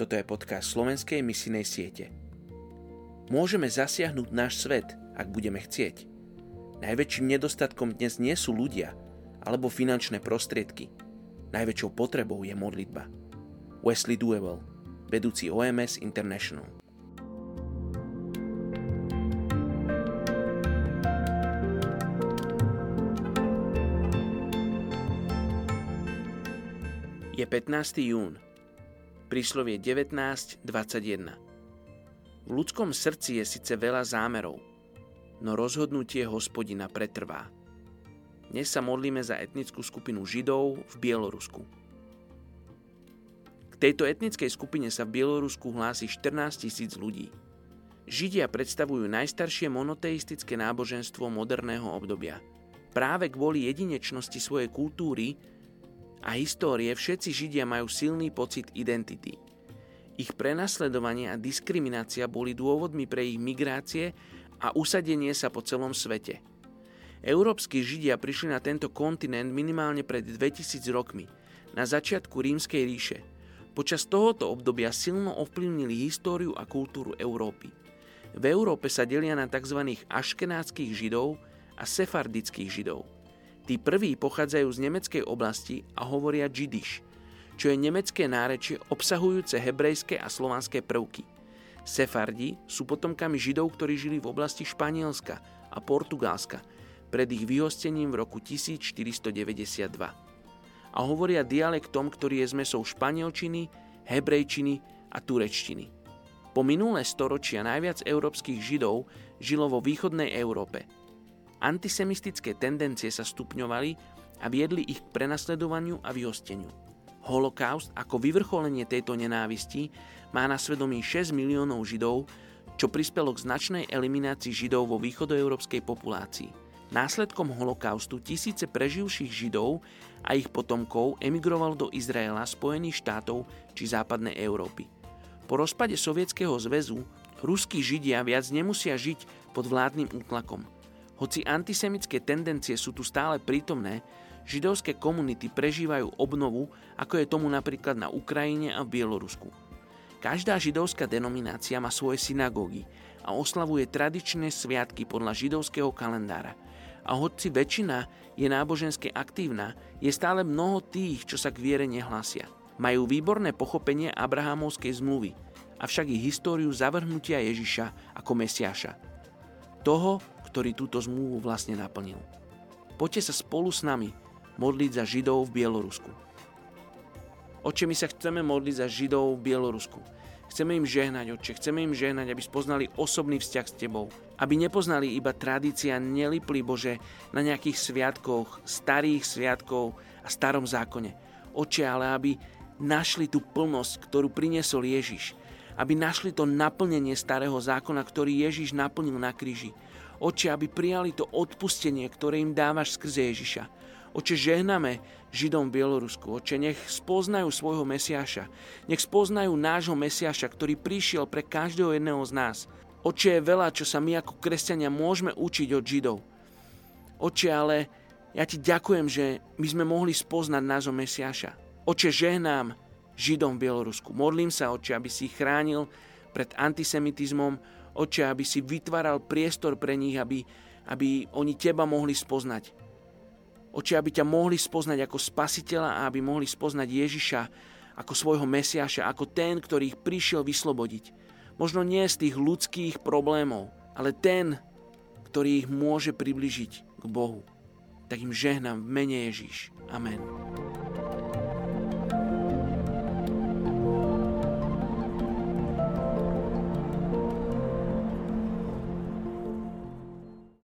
Toto je podcast slovenskej misijnej siete. Môžeme zasiahnuť náš svet, ak budeme chcieť. Najväčším nedostatkom dnes nie sú ľudia alebo finančné prostriedky. Najväčšou potrebou je modlitba. Wesley Duewell, vedúci OMS International. Je 15. jún. Príslovie 19.21. V ľudskom srdci je síce veľa zámerov, no rozhodnutie hospodina pretrvá. Dnes sa modlíme za etnickú skupinu Židov v Bielorusku. K tejto etnickej skupine sa v Bielorusku hlási 14 tisíc ľudí. Židia predstavujú najstaršie monoteistické náboženstvo moderného obdobia. Práve kvôli jedinečnosti svojej kultúry a histórie všetci Židia majú silný pocit identity. Ich prenasledovanie a diskriminácia boli dôvodmi pre ich migrácie a usadenie sa po celom svete. Európsky Židia prišli na tento kontinent minimálne pred 2000 rokmi, na začiatku rímskej ríše. Počas tohoto obdobia silno ovplyvnili históriu a kultúru Európy. V Európe sa delia na tzv. aškenátskych židov a sefardických židov – Tí prví pochádzajú z nemeckej oblasti a hovoria Jiddisch, čo je nemecké nárečie obsahujúce hebrejské a slovanské prvky. Sefardi sú potomkami Židov, ktorí žili v oblasti Španielska a Portugalska pred ich vyhostením v roku 1492. A hovoria dialektom, ktorý je zmesou španielčiny, hebrejčiny a turečtiny. Po minulé storočia najviac európskych Židov žilo vo východnej Európe – Antisemistické tendencie sa stupňovali a viedli ich k prenasledovaniu a vyhosteniu. Holokaust ako vyvrcholenie tejto nenávisti má na svedomí 6 miliónov Židov, čo prispelo k značnej eliminácii Židov vo východoeurópskej populácii. Následkom holokaustu tisíce preživších Židov a ich potomkov emigrovalo do Izraela, Spojených štátov či západnej Európy. Po rozpade Sovietskeho zväzu ruskí Židia viac nemusia žiť pod vládnym útlakom – hoci antisemické tendencie sú tu stále prítomné, židovské komunity prežívajú obnovu, ako je tomu napríklad na Ukrajine a v Bielorusku. Každá židovská denominácia má svoje synagógy a oslavuje tradičné sviatky podľa židovského kalendára. A hoci väčšina je nábožensky aktívna, je stále mnoho tých, čo sa k viere nehlásia. Majú výborné pochopenie Abrahamovskej zmluvy, avšak ich históriu zavrhnutia Ježiša ako Mesiaša. Toho, ktorý túto zmluvu vlastne naplnil. Poďte sa spolu s nami modliť za Židov v Bielorusku. Oče, my sa chceme modliť za Židov v Bielorusku. Chceme im žehnať, oče, chceme im žehnať, aby spoznali osobný vzťah s Tebou. Aby nepoznali iba tradícia, nelipli, Bože, na nejakých sviatkoch, starých sviatkov a starom zákone. Oče, ale aby našli tú plnosť, ktorú priniesol Ježiš. Aby našli to naplnenie starého zákona, ktorý Ježiš naplnil na kríži. Oče, aby prijali to odpustenie, ktoré im dávaš skrze Ježiša. Oče, žehname Židom v Bielorusku. Oče, nech spoznajú svojho Mesiaša. Nech spoznajú nášho Mesiaša, ktorý prišiel pre každého jedného z nás. Oče, je veľa, čo sa my ako kresťania môžeme učiť od Židov. Oče, ale ja ti ďakujem, že my sme mohli spoznať nášho Mesiaša. Oče, žehnám Židom v Bielorusku. Modlím sa, oče, aby si ich chránil pred antisemitizmom, Oče, aby si vytváral priestor pre nich, aby, aby oni Teba mohli spoznať. Oče, aby ťa mohli spoznať ako spasiteľa a aby mohli spoznať Ježiša ako svojho Mesiaša, ako ten, ktorý ich prišiel vyslobodiť. Možno nie z tých ľudských problémov, ale ten, ktorý ich môže približiť k Bohu. Tak im žehnám v mene Ježiš. Amen.